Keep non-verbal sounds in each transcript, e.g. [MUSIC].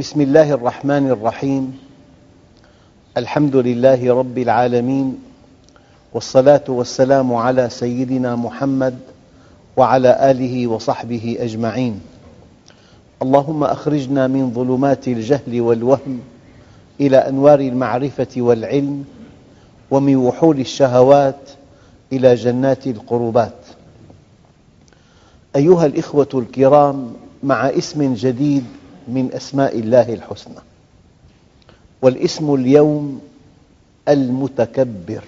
بسم الله الرحمن الرحيم. الحمد لله رب العالمين والصلاة والسلام على سيدنا محمد وعلى آله وصحبه أجمعين. اللهم أخرجنا من ظلمات الجهل والوهم إلى أنوار المعرفة والعلم ومن وحول الشهوات إلى جنات القربات. أيها الإخوة الكرام مع اسم جديد من أسماء الله الحسنى. والاسم اليوم المتكبر.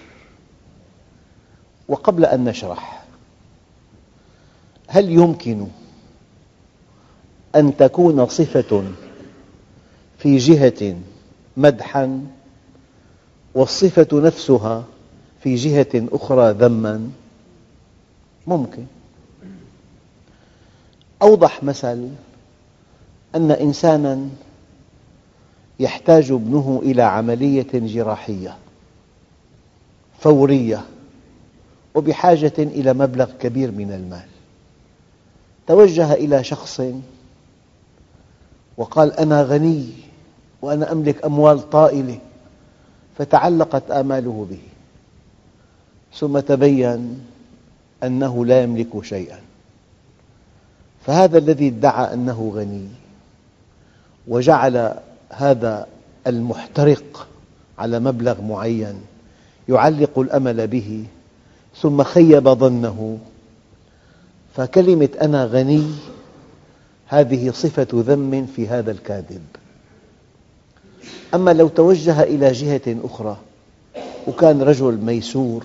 وقبل أن نشرح هل يمكن أن تكون صفة في جهة مدحا والصفة نفسها في جهة أخرى ذما؟ ممكن. أوضح مثل أن إنساناً يحتاج ابنه إلى عملية جراحية فورية وبحاجة إلى مبلغ كبير من المال. توجه إلى شخص وقال أنا غني وأنا أملك أموال طائلة فتعلقت آماله به. ثم تبين أنه لا يملك شيئا. فهذا الذي ادعى أنه غني. وجعل هذا المحترق على مبلغ معين يعلق الأمل به ثم خيب ظنه. فكلمة أنا غني هذه صفة ذم في هذا الكاذب. أما لو توجه إلى جهة أخرى وكان رجل ميسور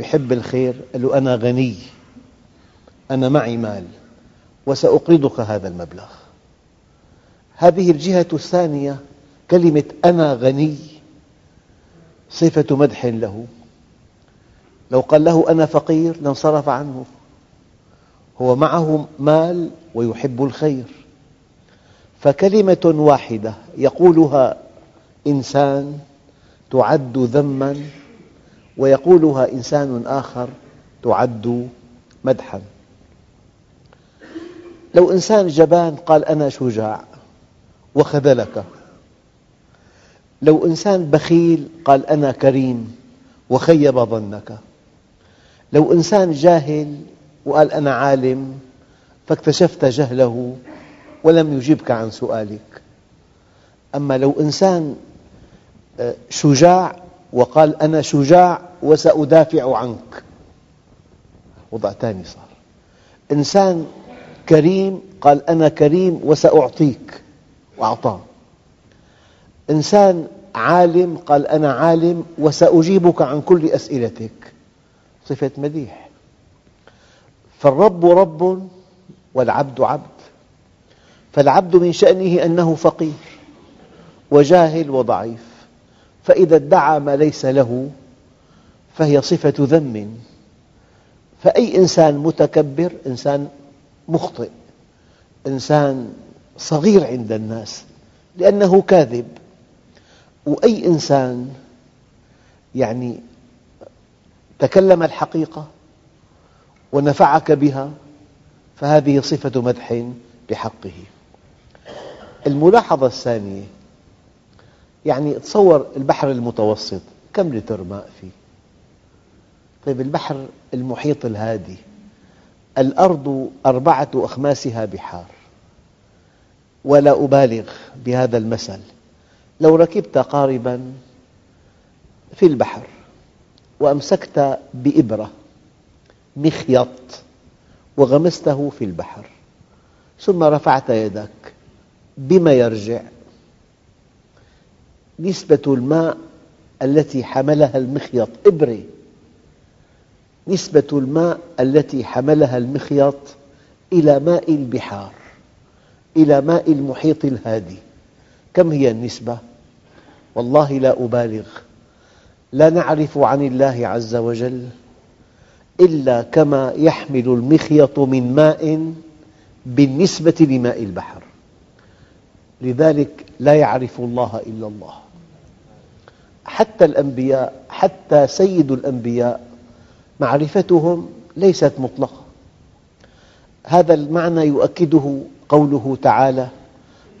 يحب الخير قال له أنا غني أنا معي مال وسأقرضك هذا المبلغ. هذه الجهة الثانية كلمة أنا غني صفة مدح له. لو قال له أنا فقير لانصرف عنه. هو معه مال ويحب الخير. فكلمة واحدة يقولها إنسان تعد ذما ويقولها إنسان آخر تعد مدحا. لو إنسان جبان قال أنا شجاع. وخذلك. لو إنسان بخيل قال أنا كريم وخيب ظنك. لو إنسان جاهل وقال أنا عالم فاكتشفت جهله ولم يجبك عن سؤالك. أما لو إنسان شجاع وقال أنا شجاع وسأدافع عنك. وضع ثاني صار. إنسان كريم قال أنا كريم وسأعطيك. وأعطاه. إنسان عالم قال أنا عالم وسأجيبك عن كل أسئلتك. صفة مديح. فالرب رب والعبد عبد. فالعبد من شأنه أنه فقير وجاهل وضعيف. فإذا ادعى ما ليس له فهي صفة ذم. فأي إنسان متكبر إنسان مخطئ. إنسان صغير عند الناس لأنه كاذب. وأي إنسان يعني تكلم الحقيقة ونفعك بها فهذه صفة مدح بحقه. الملاحظة الثانية يعني تصور البحر المتوسط كم لتر ماء فيه؟ طيب البحر المحيط الهادي الأرض أربعة أخماسها بحار. ولا أبالغ بهذا المثل. لو ركبت قاربا في البحر وأمسكت بإبرة مخيط وغمسته في البحر ثم رفعت يدك بما يرجع؟ نسبة الماء التي حملها المخيط إبرة. نسبة الماء التي حملها المخيط إلى ماء البحار. إلى ماء المحيط الهادي. كم هي النسبة؟ والله لا أبالغ. لا نعرف عن الله عز وجل إلا كما يحمل المخيط من ماء بالنسبة لماء البحر. لذلك لا يعرف الله إلا الله. حتى الأنبياء حتى سيد الأنبياء معرفتهم ليست مطلقة. هذا المعنى يؤكده قوله تعالى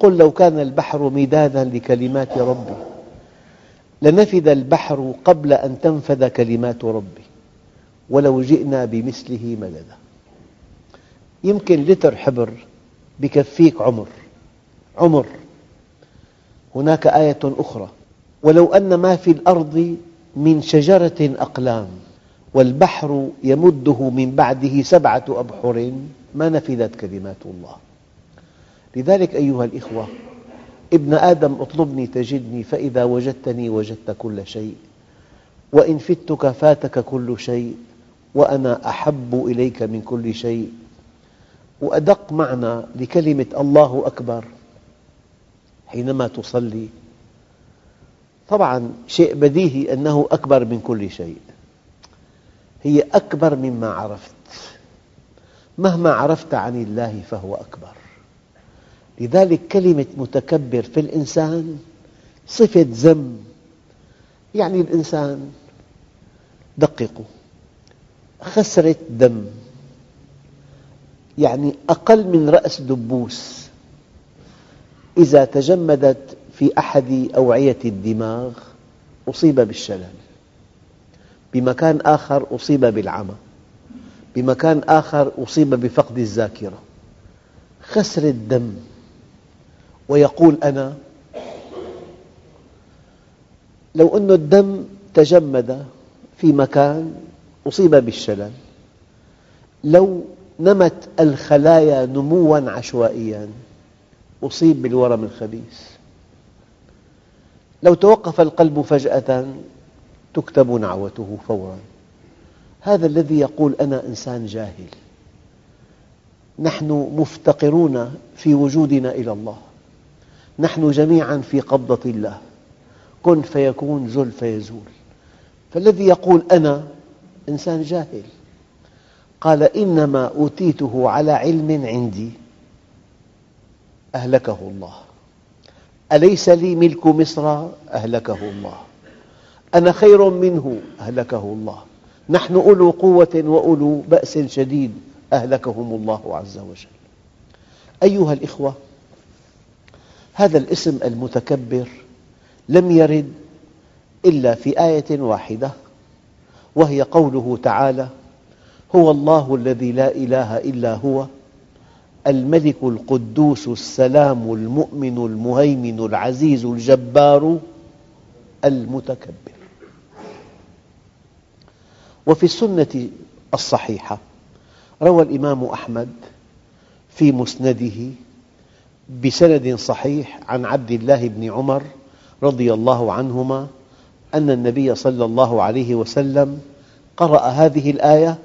قل لو كان البحر مدادا لكلمات ربي لنفد البحر قبل أن تنفد كلمات ربي ولو جئنا بمثله مددا. يمكن لتر حبر بكفيك عمر عمر. هناك آية أخرى ولو أن ما في الأرض من شجرة أقلام والبحر يمده من بعده سبعة أبحر ما نفدت كلمات الله. لذلك أيها الإخوة ابن آدم اطلبني تجدني فإذا وجدتني وجدت كل شيء. وإن فتك فاتك كل شيء وأنا أحب إليك من كل شيء. وأدق معنى لكلمة الله أكبر حينما تصلي. طبعا شيء بديهي أنه أكبر من كل شيء. هي أكبر مما عرفت. مهما عرفت عن الله فهو أكبر. لذلك كلمة متكبر في الإنسان صفة ذم. يعني الإنسان دققوا خسرة دم. يعني أقل من رأس دبوس. إذا تجمدت في أحد أوعية الدماغ أصيب بالشلل. بمكان آخر أصيب بالعمى. بمكان آخر أصيب بفقد الذاكرة. خسر الدم. ويقول أنا لو أن الدم تجمد في مكان أصيب بالشلل لو نمت الخلايا نمواً عشوائياً أصيب بالورم الخبيث لو توقف القلب فجأة تكتب نعوته فوراً. هذا الذي يقول أنا إنسان جاهل. نحن مفتقرون في وجودنا إلى الله. نحن جميعاً في قبضة الله. كن فيكون زل فيزول. فالذي يقول أنا إنسان جاهل. قال إنما أوتيته على علم عندي. أهلكه الله. أليس لي ملك مصر؟ أهلكه الله. أنا خير منه؟ أهلكه الله. نحن أولو قوة وأولو بأس شديد. أهلكهم الله عز وجل. أيها الإخوة هذا الاسم المتكبر لم يرد إلا في آية واحدة وهي قوله تعالى هو الله الذي لا إله إلا هو الملك القدوس السلام المؤمن المهيمن العزيز الجبار المتكبر. وفي السنة الصحيحة روى الإمام أحمد في مسنده بسند صحيح عن عبد الله بن عمر رضي الله عنهما أن النبي صلى الله عليه وسلم قرأ هذه الآية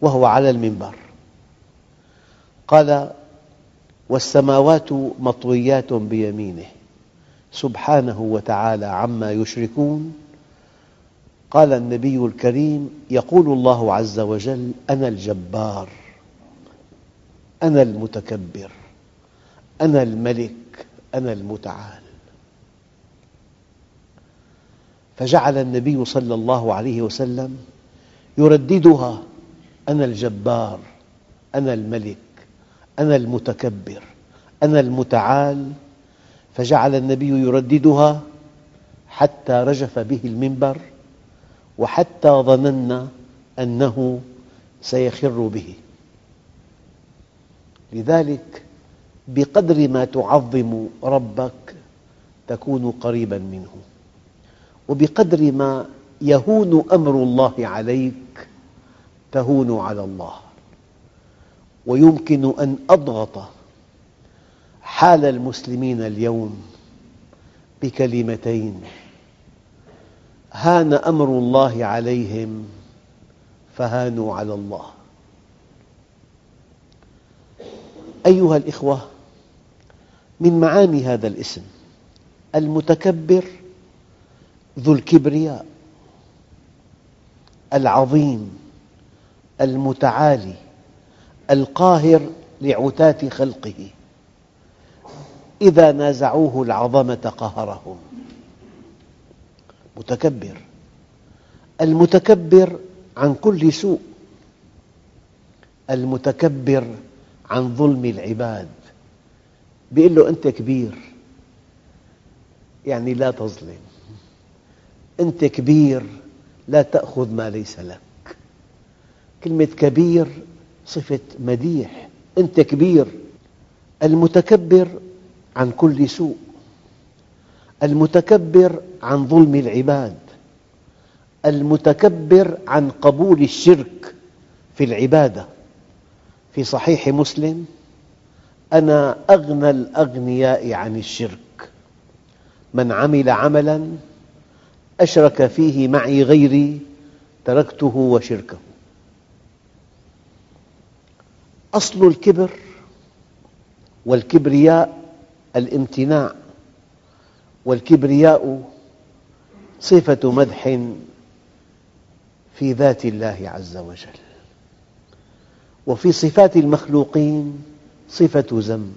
وهو على المنبر. قال والسماوات مطويات بيمينه سبحانه وتعالى عما يشركون قال النبي الكريم يقول الله عز وجل أنا الجبار أنا المتكبر أنا الملك أنا المتعال. فجعل النبي صلى الله عليه وسلم يرددها أنا الجبار أنا الملك أنا المتكبر أنا المتعال. فجعل النبي يرددها حتى رجف به المنبر وحتى ظننا أنه سيخر به. لذلك بقدر ما تعظم ربك تكون قريباً منه. وبقدر ما يهون أمر الله عليك تهون على الله. ويمكن أن أضغط حال المسلمين اليوم بكلمتين. هان أمر الله عليهم فهانوا على الله. أيها الإخوة من معاني هذا الاسم. المتكبر ذو الكبرياء. العظيم المتعالي. القاهر لعتاة خلقه. إذا نازعوه العظمة قهرهم. متكبر. المتكبر عن كل سوء. المتكبر عن ظلم العباد. بيقول له أنت كبير. يعني لا تظلم. أنت كبير لا تأخذ ما ليس لك. كلمة كبير صفة مديح. أنت كبير. المتكبر عن كل سوء. المتكبر عن ظلم العباد. المتكبر عن قبول الشرك في العبادة. في صحيح مسلم أنا أغنى الأغنياء عن الشرك. من عمل عملاً أشرك فيه معي غيري تركته وشركه. أصل الكبر والكبرياء الامتناع والكبرياء صفة مدح في ذات الله عز وجل. وفي صفات المخلوقين صفة ذم.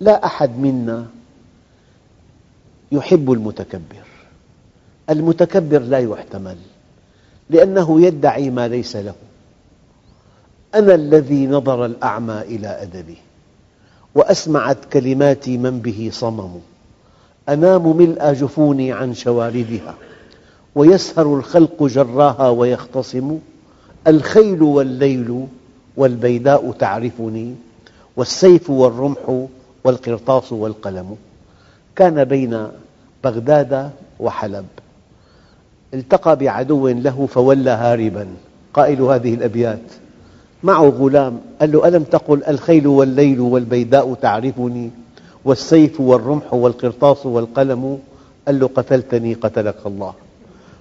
لا أحد منا يحب المتكبر. المتكبر لا يحتمل لأنه يدعي ما ليس له. أنا الذي نظر الأعمى إلى أدبي وأسمعت كلماتي من به صمم. أنام ملء جفوني عن شواردها ويسهر الخلق جراها ويختصم. الخيل والليل والبيداء تعرفني والسيف والرمح والقرطاس والقلم. كان بين بغداد وحلب. التقى بعدو له فولى هاربا. قائل هذه الأبيات. معه غلام. قال له ألم تقل الخيل والليل والبيداء تعرفني؟ والسيف والرمح والقرطاس والقلم. قال له قتلتني قتلك الله.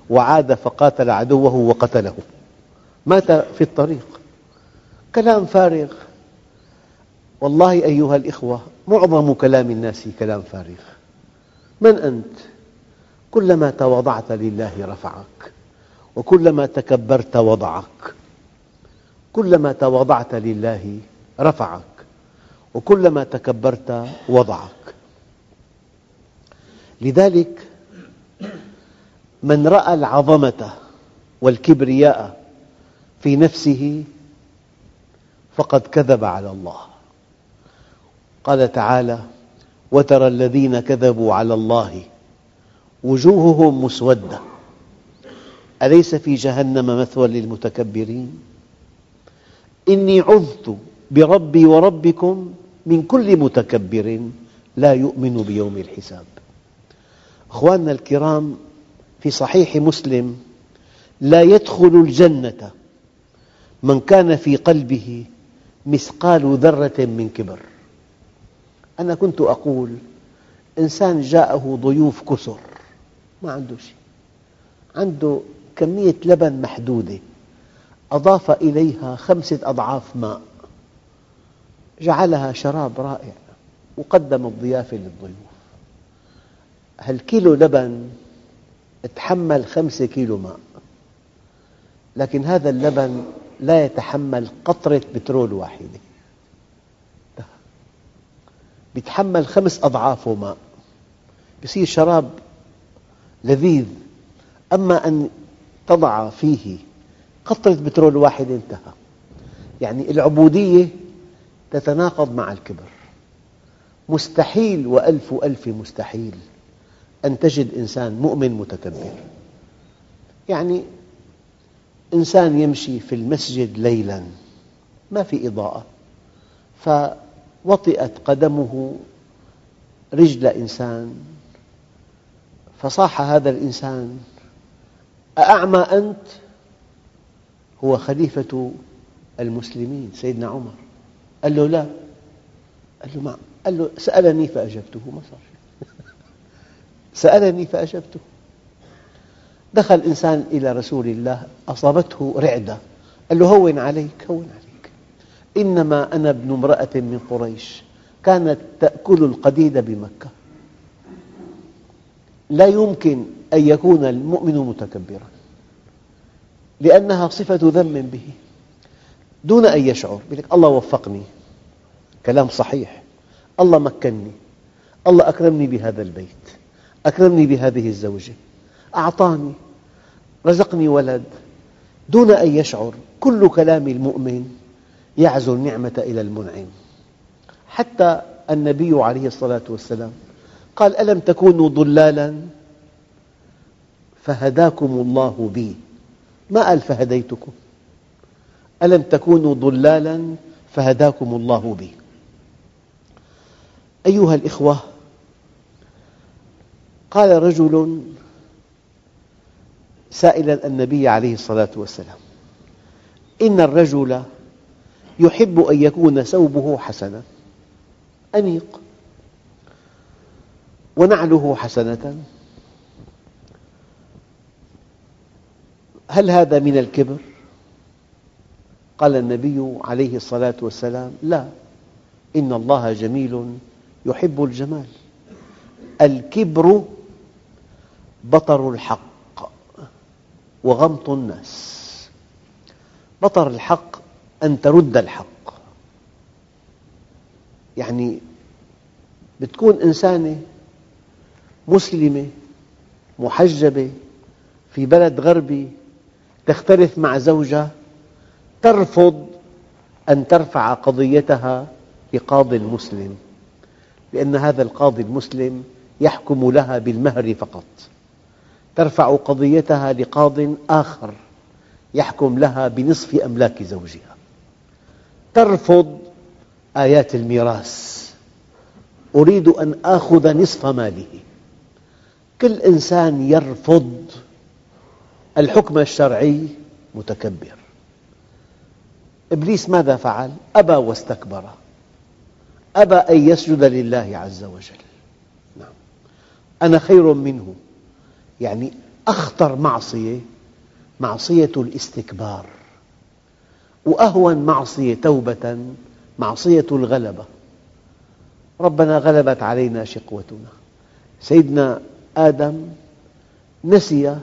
وعاد فقاتل عدوه وقتله. مات في الطريق. كلام فارغ. والله أيها الإخوة معظم كلام الناس كلام فارغ. من أنت؟ كلما تواضعت لله رفعك وكلما تكبرت وضعك. كلما تواضعت لله رفعك وكلما تكبرت وضعك. لذلك من رأى العظمة والكبرياء في نفسه فقد كذب على الله. قال تعالى وترى الذين كذبوا على الله وجوههم مسودة. أليس في جهنم مثوى للمتكبرين؟ إني عذت بربي وربكم من كل متكبر لا يؤمن بيوم الحساب. أخواننا الكرام في صحيح مسلم لا يدخل الجنة من كان في قلبه مثقال ذرة من كبر. أنا كنت أقول إنسان جاءه ضيوف كثر ما عنده شيء. عنده كمية لبن محدودة أضاف إليها خمسة أضعاف ماء جعلها شراب رائع وقدم الضيافة للضيوف. هالكيلو لبن تحمل خمسة كيلو ماء؟ لكن هذا اللبن لا يتحمل قطرة بترول واحدة. يتحمل خمس أضعافه ماء يصير شراب لذيذ. أما أن تضع فيه قطرة بترول واحدة انتهى. يعني العبودية تتناقض مع الكبر. مستحيل وألف ألف مستحيل أن تجد إنسان مؤمن متكبر. يعني إنسان يمشي في المسجد ليلاً ما في إضاءة. فوطئت قدمه رجل إنسان فصاح هذا الإنسان أأعمى أنت؟ هو خليفة المسلمين سيدنا عمر. قال له لا. قال له, ما قال له سألني فأجبته ما صار شيء. [LAUGHS] سألني فأجبته. دخل إنسان إلى رسول الله أصابته رعدة. قال له هون عليك هون عليك. إنما أنا ابن امرأة من قريش. كانت تأكل القديد بمكة. لا يمكن أن يكون المؤمن متكبرا. لأنها صفة ذم به. دون أن يشعر. لك الله وفقني. كلام صحيح. الله مكنني الله أكرمني بهذا البيت. أكرمني بهذه الزوجة. أعطاني. رزقني ولد. دون أن يشعر. كل كلام المؤمن يعزو النعمة إلى المنعم. حتى النبي عليه الصلاة والسلام قال ألم تكونوا ضلالا؟ فهداكم الله بي. ما قال فهديتكم؟ ألم تكونوا ضلالا؟ فهداكم الله بي. أيها الإخوة قال رجل سائلا النبي عليه الصلاة والسلام إن الرجل يحب أن يكون ثوبه حسنا. أنيق ونعله حسنة. هل هذا من الكبر؟ قال النبي عليه الصلاة والسلام لا. إن الله جميل يحب الجمال. الكبر بطر الحق وغمط الناس. بطر الحق أن ترد الحق. يعني بتكون إنسانة مسلمة محجبة في بلد غربي تختلف مع زوجها ترفض أن ترفع قضيتها لقاض مسلم لأن هذا القاضي المسلم يحكم لها بالمهر فقط. ترفع قضيتها لقاض آخر يحكم لها بنصف أملاك زوجها. ترفض آيات الميراث. أريد أن آخذ نصف ماله. كل إنسان يرفض الحكم الشرعي متكبر. إبليس ماذا فعل؟ أبى واستكبر. أبى أن يسجد لله عز وجل. نعم. أنا خير منه. يعني أخطر معصية معصية الاستكبار. وأهون معصية توبة معصية الغلبة. ربنا غلبت علينا شقوتنا. سيدنا آدم نسي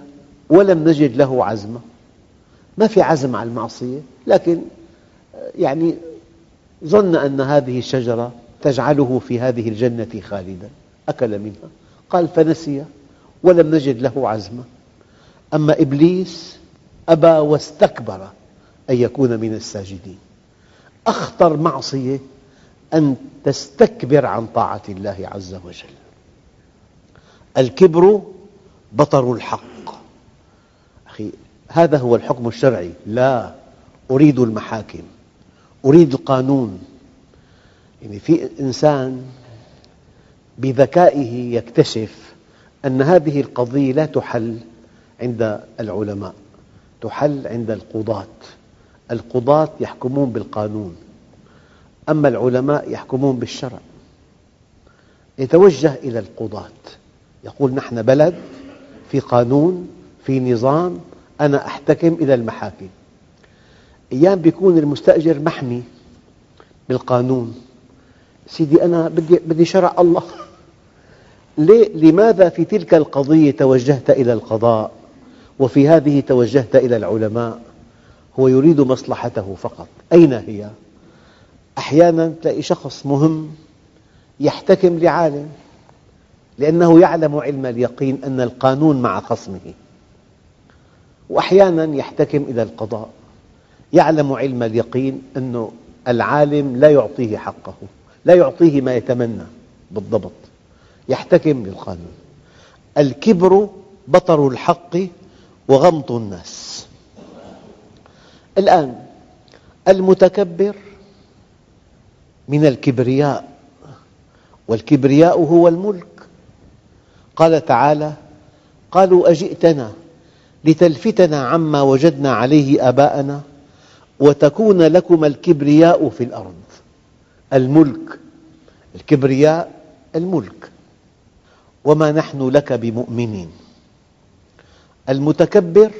ولم نجد له عزما ما في عزم على المعصية لكن يعني ظن أن هذه الشجرة تجعله في هذه الجنة خالدا. أكل منها. قال فنسي ولم نجد له عزما أما إبليس أبى واستكبر. أن يكون من الساجدين. أخطر معصية أن تستكبر عن طاعة الله عز وجل. الكبر بطر الحق. أخي هذا هو الحكم الشرعي. لا أريد المحاكم. أريد القانون. يعني في إنسان بذكائه يكتشف أن هذه القضية لا تحل عند العلماء تحل عند القضاة. القضاة يحكمون بالقانون أما العلماء يحكمون بالشرع. يتوجه إلى القضاة يقول نحن بلد في قانون في نظام أنا أحتكم إلى المحاكم. أيام بيكون المستأجر محمي بالقانون. سيدي أنا بدي, بدي شرع الله. [LAUGHS] ليه؟ لماذا في تلك القضية توجهت إلى القضاء وفي هذه توجهت إلى العلماء؟ هو يريد مصلحته فقط. أين هي؟ أحيانا تلاقي شخص مهم يحتكم لعالم لأنه يعلم علم اليقين أن القانون مع خصمه. وأحيانا يحتكم إلى القضاء يعلم علم اليقين أن العالم لا يعطيه حقه لا يعطيه ما يتمنى بالضبط. يحتكم للقانون. الكبر بطر الحق وغمط الناس. الآن المتكبر من الكبرياء والكبرياء هو الملك. قال تعالى قالوا أجئتنا لتلفتنا عما وجدنا عليه آباءنا وتكون لكم الكبرياء في الأرض. الملك الكبرياء الملك. وما نحن لك بمؤمنين. المتكبر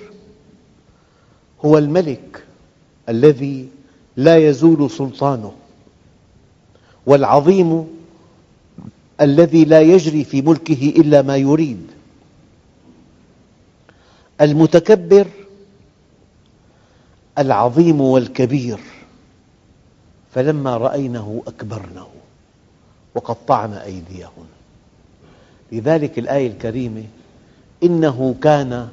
هو الملك الذي لا يزول سلطانه والعظيم الذي لا يجري في ملكه إلا ما يريد. المتكبر العظيم والكبير. فلما رأينه أكبرنه وقطعن أيديهن. لذلك الآية الكريمة إنه كان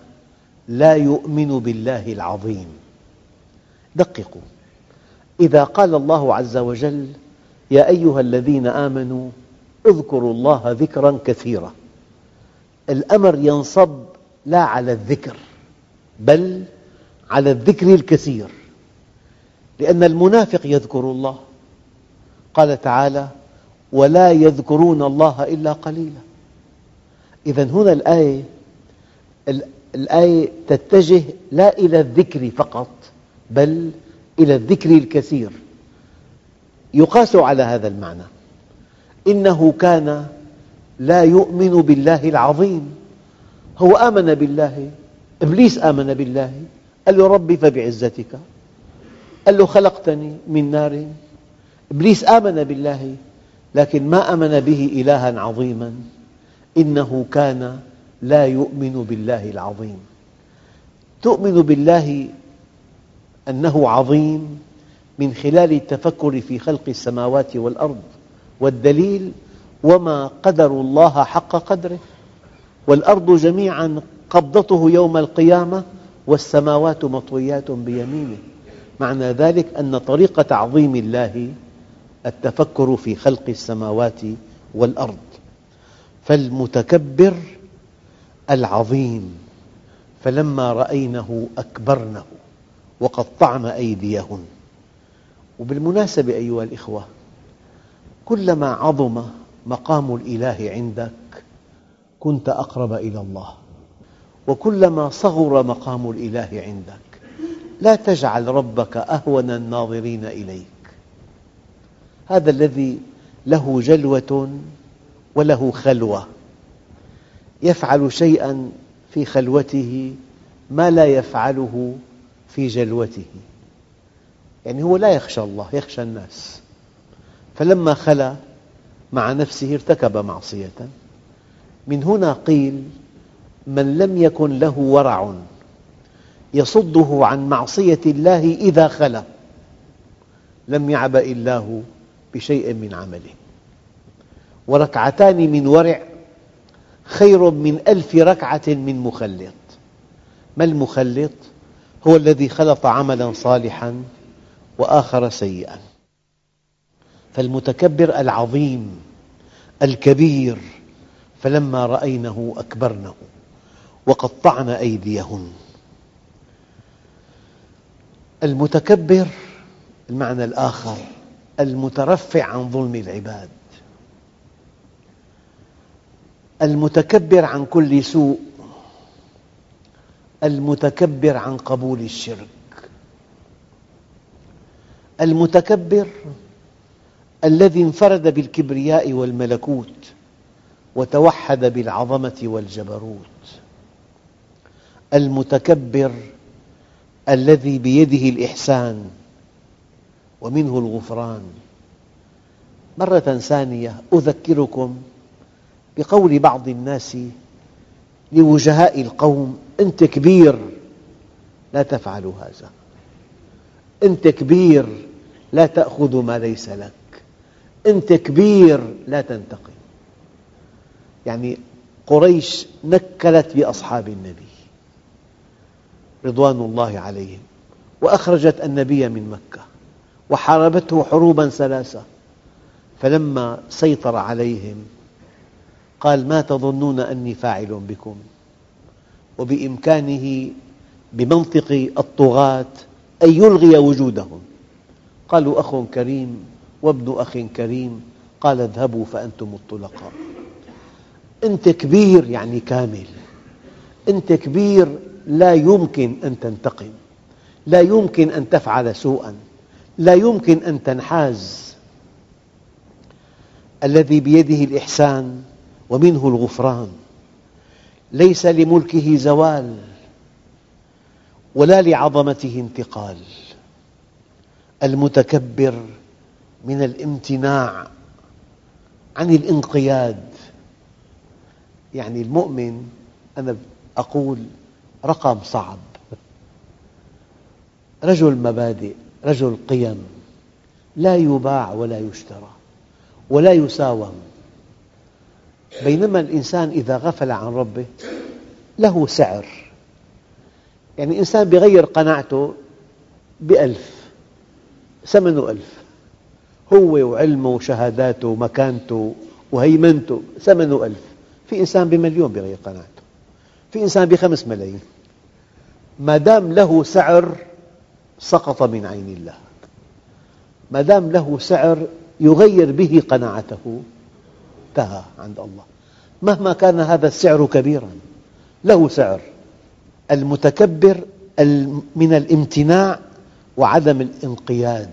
لا يؤمن بالله العظيم. دققوا. إذا قال الله عز وجل يا أيها الذين آمنوا اذكروا الله ذكرا كثيرا. الأمر ينصب لا على الذكر بل على الذكر الكثير. لأن المنافق يذكر الله. قال تعالى ولا يذكرون الله إلا قليلا. إذا هنا الآية الآية تتجه لا إلى الذكر فقط بل إلى الذكر الكثير. يقاس على هذا المعنى. إنه كان لا يؤمن بالله العظيم. هو آمن بالله إبليس آمن بالله قال له ربي فبعزتك. قال له خلقتني من نار. إبليس آمن بالله لكن ما آمن به إلها عظيما. إنه كان لا يؤمن بالله العظيم. تؤمن بالله أنه عظيم من خلال التفكر في خلق السماوات والأرض والدليل وما قدر الله حق قدره. والأرض جميعا قبضته يوم القيامة والسماوات مطويات بيمينه. معنى ذلك أن طريق تعظيم الله التفكر في خلق السماوات والأرض. فالمتكبر العظيم. فلما رأينه أكبرنه وقطعن أيديهن. وبالمناسبة أيها الإخوة كلما عظم مقام الإله عندك كنت أقرب إلى الله. وكلما صغر مقام الإله عندك لا تجعل ربك أهون الناظرين إليك. هذا الذي له جلوة وله خلوة. يفعل شيئا في خلوته ما لا يفعله في جلوته. يعني هو لا يخشى الله يخشى الناس. فلما خلا مع نفسه ارتكب معصية. من هنا قيل من لم يكن له ورع يصده عن معصية الله إذا خلا. لم يعبأ الله بشيء من عمله. وركعتان من ورع خير من ألف ركعة من مخلط. ما المخلط؟ هو الذي خلط عملا صالحا وآخر سيئا. فالمتكبر العظيم الكبير فلما رأينه أكبرنه وقطعن أيديهن. المتكبر المعنى الآخر المترفع عن ظلم العباد. المتكبر عن كل سوء المتكبر عن قبول الشرك المتكبر الذي انفرد بالكبرياء والملكوت وتوحد بالعظمة والجبروت المتكبر الذي بيده الإحسان ومنه الغفران. مرة ثانية أذكركم بقول بعض الناس لوجهاء القوم أنت كبير لا تفعل هذا. أنت كبير لا تأخذ ما ليس لك. أنت كبير لا تنتقم. يعني قريش نكلت بأصحاب النبي رضوان الله عليهم وأخرجت النبي من مكة وحاربته حروبا ثلاثة. فلما سيطر عليهم قال ما تظنون أني فاعل بكم؟ وبإمكانه بمنطق الطغاة أن يلغي وجودهم. قالوا أخ كريم وابن أخ كريم. قال اذهبوا فأنتم الطلقاء. أنت كبير يعني كامل. أنت كبير لا يمكن أن تنتقم. لا يمكن أن تفعل سوءا. لا يمكن أن تنحاز. الذي بيده الإحسان ومنه الغفران. ليس لملكه زوال ولا لعظمته انتقال. المتكبر من الامتناع عن الانقياد. يعني المؤمن أنا أقول رقم صعب. رجل مبادئ رجل قيم لا يباع ولا يشترى ولا يساوم. بينما الإنسان إذا غفل عن ربه له سعر. يعني إنسان يغير قناعته بألف ثمنه ألف. هو وعلمه وشهاداته ومكانته وهيمنته ثمنه ألف. في إنسان بمليون يغير قناعته. في إنسان بخمس ملايين. ما دام له سعر سقط من عين الله. ما دام له سعر يغير به قناعته. انتهى عند الله. مهما كان هذا السعر كبيرا له سعر. المتكبر من الامتناع وعدم الانقياد.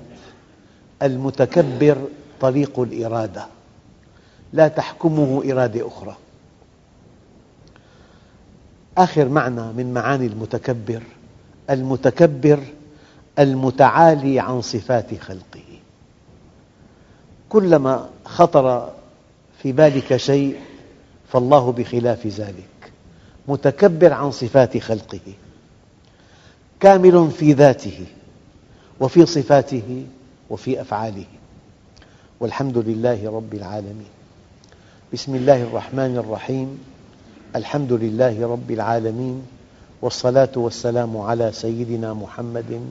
المتكبر طريق الإرادة. لا تحكمه إرادة أخرى. آخر معنى من معاني المتكبر. المتكبر المتعالي عن صفات خلقه. كلما خطر في بالك شيء فالله بخلاف ذلك متكبر عن صفات خلقه كامل في ذاته وفي صفاته وفي أفعاله. والحمد لله رب العالمين. بسم الله الرحمن الرحيم. الحمد لله رب العالمين. والصلاة والسلام على سيدنا محمد